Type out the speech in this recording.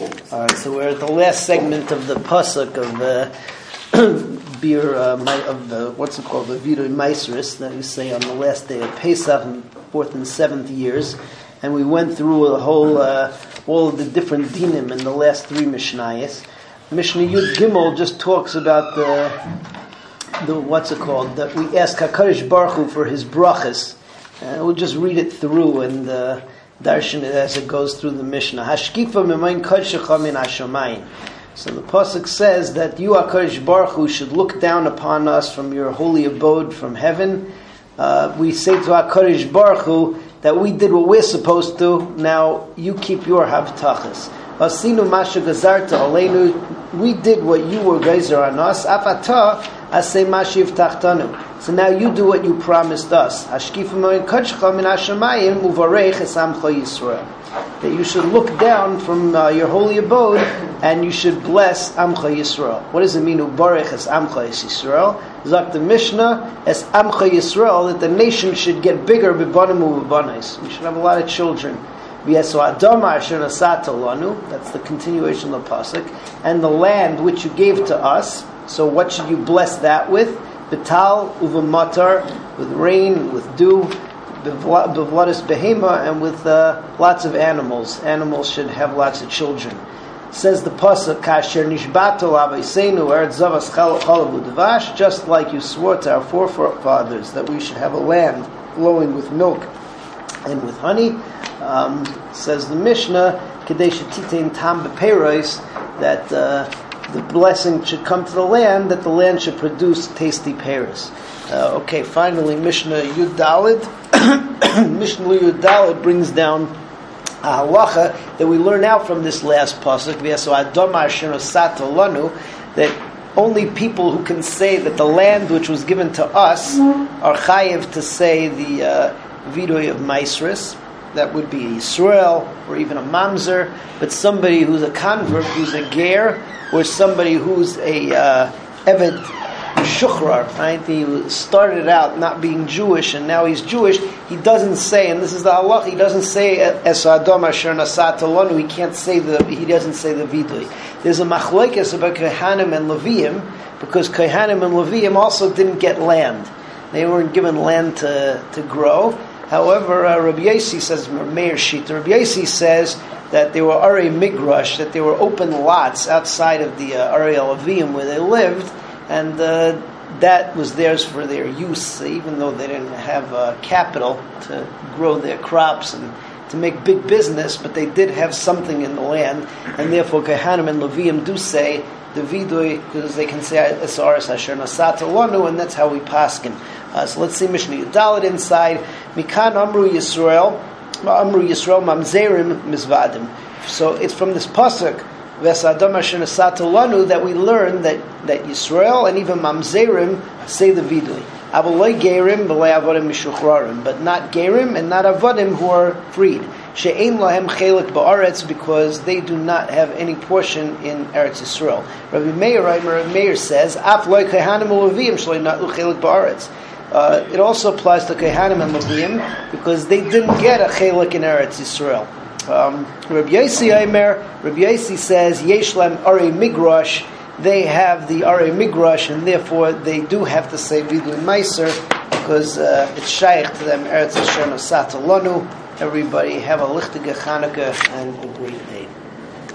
All right, so we're at the last segment of the pasuk of the beer uh, of the what's it called the Vidui Maisris that we say on the last day of Pesach, in fourth and seventh years, and we went through a whole uh, all the different dinim in the last three Mishnayos. Mishnah Yud Gimel just talks about the the what's it called that we ask Hakadosh Baruch Hu for his brachas. Uh, we'll just read it through and uh, darshan as it goes through the Mishnah. Hashkifa mimayin kodshecha min hashamayim. So the pasuk says that you Hakadosh Baruch Hu should look down upon us from your holy abode from heaven. Uh, we say to Hakadosh Baruch Hu that we did what we're supposed to. Now you keep your havtachas. Asinu masha gazarta aleinu. We did what you were geyser on us. Afata asay mashiv tachtanu. So now you do what you promised us. That you should look down from uh, your holy abode and you should bless Amcha Yisrael. What does it mean uvarech es Amcha Yisrael? Zak the Mishnah as Amcha Yisrael that the nation should get bigger. We should have a lot of children. That's the continuation of the pasuk, and the land which you gave to us. So, what should you bless that with? Betal uvamatar, with rain, with dew, bevladis behema, and with uh, lots of animals. Animals should have lots of children. Says the pasuk, "Kasher nishbato abayseinu eretz zavas chalav udvash," just like you swore to our forefathers that we should have a land flowing with milk and with honey. Um, says the Mishnah, Kadesh Titain Tam Beperois, that uh, the blessing should come to the land, that the land should produce tasty pears. Uh, okay, finally, Mishnah Yud Dalid. Mishnah Yud Dalid brings down a halacha that we learn out from this last pasuk. That only people who can say that the land which was given to us are chayiv to say the uh, vidoy of Maisris. That would be Israel or even a mamzer, but somebody who's a convert, who's a ger, or somebody who's a uh, shuchrar, right? He started out not being Jewish and now he's Jewish. He doesn't say, and this is the halach. He doesn't say es adam asher nasat He can't say the. He doesn't say the vidui. There's a machlekes about Kehanim and Leviim because Kehanim and Leviim also didn't get land. They weren't given land to, to grow. However, uh, Rabbi Yossi says, Meir Shita, Rabbi Yossi says that there were Are Migrash, that there were open lots outside of the uh, Levim where they lived, and uh, that was theirs for their use, even though they didn't have uh, capital to grow their crops and to make big business, but they did have something in the land, and therefore Kehanim and Leviim do say the vidui because they can say esaris asher nasata and that's how we paskin. Uh, so let's see Mishnah Yudalit inside. Mikan Amru Yisrael, Amru Yisrael Mamzerim Mizvadim. So it's from this pasuk Vesadam that we learn that that Yisrael and even Mamzerim say the vidui. Avaloi gerim b'lei avodim mishuchrarim, but not gerim and not avodim who are freed. She'ein lahem chelik ba'aretz because they do not have any portion in Eretz Yisrael. Rabbi Meir, Rabbi Meir says, Af loy kehanim u'levim shloi not chelik ba'aretz. Uh, it also applies to Kehanim and Levim because they didn't get a chelik in Eretz Yisrael. Um, Rabbi Yossi Aimer, Rabbi Yossi says, Yeshlem Are Migrash, they have the Are Migrash, and therefore they do have to say Vidu Meiser because uh, it's shayach to them, Eretz Hashem Sata Lanu. Everybody have a lichtige Chanukah and a great day.